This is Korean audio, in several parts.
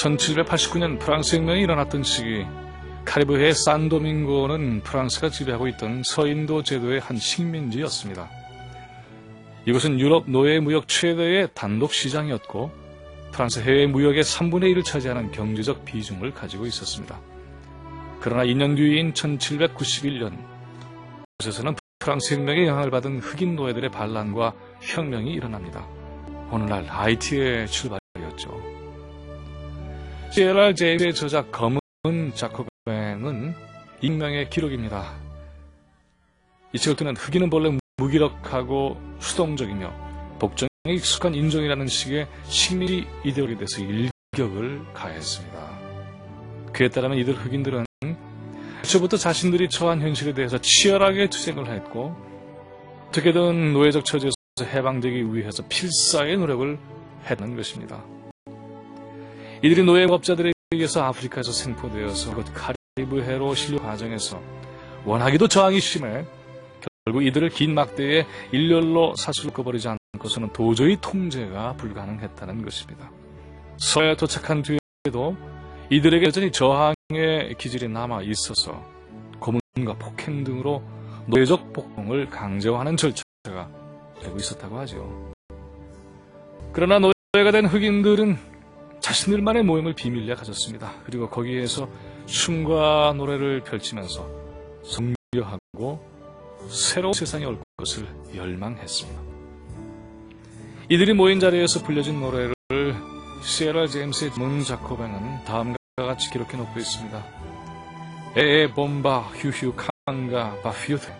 1789년 프랑스 혁명이 일어났던 시기 카리브해 산도밍고는 프랑스가 지배하고 있던 서인도 제도의 한 식민지였습니다. 이곳은 유럽 노예 무역 최대의 단독 시장이었고 프랑스 해외 무역의 3분의 1을 차지하는 경제적 비중을 가지고 있었습니다. 그러나 2년 뒤인 1791년 이곳에서는 프랑스 혁명의 영향을 받은 흑인 노예들의 반란과 혁명이 일어납니다. 오늘날 하이티의 출발이었죠. 제이의 저작 검은 자코뱅은 익명의 기록입니다. 이 책을 흑인은 본래 무기력하고 수동적이며 복종에 익숙한 인종이라는 식의 식민지 이데올로기에 대해서 일격을 가했습니다. 그에 따르면 이들 흑인들은 애초부터 자신들이 처한 현실에 대해서 치열하게 투쟁을 했고 어떻게든 노예적 처지에서 해방되기 위해서 필사의 노력을 했는 것입니다. 이들이 노예업자들에 의해서 아프리카에서 생포되어서 곧 카리브해로 실려 과정에서 원하기도 저항이 심해 결국 이들을 긴 막대에 일렬로 사슬로 꺼버리지 않고서는 도저히 통제가 불가능했다는 것입니다. 서해에 도착한 뒤에도 이들에게 여전히 저항의 기질이 남아 있어서 고문과 폭행 등으로 노예적 복종을 강제화하는 절차가 되고 있었다고 하죠. 그러나 노예가 된 흑인들은 자신들만의 모임을 비밀리에 가졌습니다. 그리고 거기에서 춤과 노래를 펼치면서 성교하고 새로운 세상이 올 것을 열망했습니다. 이들이 모인 자리에서 불려진 노래를 시에라 제임스의 문 자코벤은 다음과 같이 기록해 놓고 있습니다. 에에 bomba 휴휴 칸가 바퓨테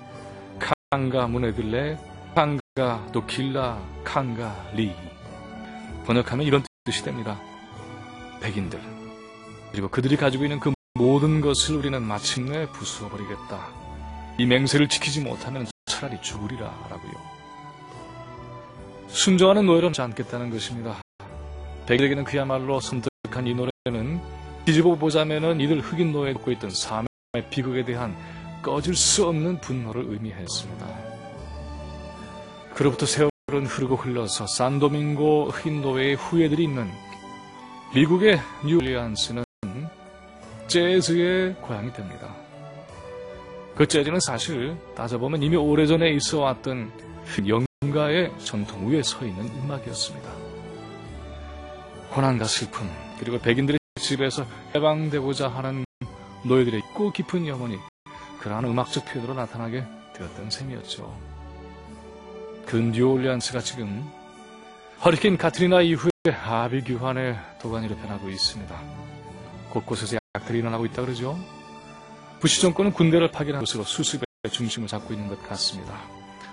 칸가 문에들레 칸가 도킬라 칸가 리 번역하면 이런 뜻이 됩니다. 백인들 그리고 그들이 가지고 있는 그 모든 것을 우리는 마침내 부수어버리겠다. 이 맹세를 지키지 못하면 차라리 죽으리라 라고요. 순종하는 하지 않겠다는 것입니다. 백인에게는 그야말로 선택한 이 노래는 뒤집어 보자면은 이들 흑인 노예에 갖고 있던 삶의 비극에 대한 꺼질 수 없는 분노를 의미했습니다. 그로부터 세월은 흐르고 흘러서 산도밍고 흑인 노예의 후예들이 있는 미국의 뉴올리안스는 재즈의 고향이 됩니다. 그 재즈는 사실 따져보면 이미 오래전에 있어 왔던 영가의 전통 위에 서 있는 음악이었습니다. 고난과 슬픔, 그리고 백인들의 집에서 해방되고자 하는 노예들의 고 깊은 영혼이 그러한 음악적 표현으로 나타나게 되었던 셈이었죠. 그 뉴올리안스가 지금 허리케인 카트리나 이후에 하비 규환의 도가니로 변하고 있습니다. 곳곳에서 약들이 일어나고 있다 그러죠. 부시 정권은 군대를 파견한 것으로 수습의 중심을 잡고 있는 것 같습니다.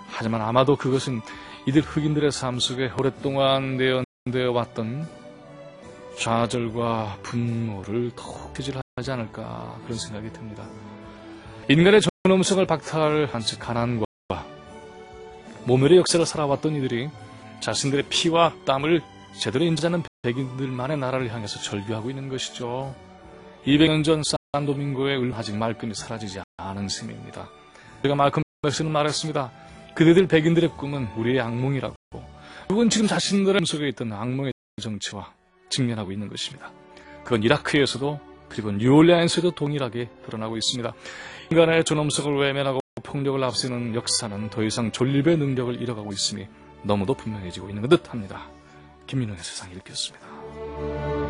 하지만 아마도 그것은 이들 흑인들의 삶 속에 오랫동안 내연되어 왔던 좌절과 분노를 더욱 해질하지 않을까 그런 생각이 듭니다. 인간의 존엄성을 박탈한 즉 가난과 모멸의 역사를 살아왔던 이들이 자신들의 피와 땀을 제대로 인지하는 백인들만의 나라를 향해서 절규하고 있는 것이죠. 200년 전 산도밍고의 을 아직 말끔히 사라지지 않은 셈입니다. 우리가 말끔 엑스는 말했습니다. 그대들 백인들의 꿈은 우리의 악몽이라고. 그건 지금 자신들의 속에 있던 악몽의 정치와 직면하고 있는 것입니다. 그건 이라크에서도 그리고 뉴올리안스에도 동일하게 드러나고 있습니다. 인간의 존엄성을 외면하고 폭력을 앞세는 역사는 더 이상 존립의 능력을 잃어가고 있음이 너무도 분명해지고 있는 듯 합니다. 김민웅의 세상 읽겠습니다.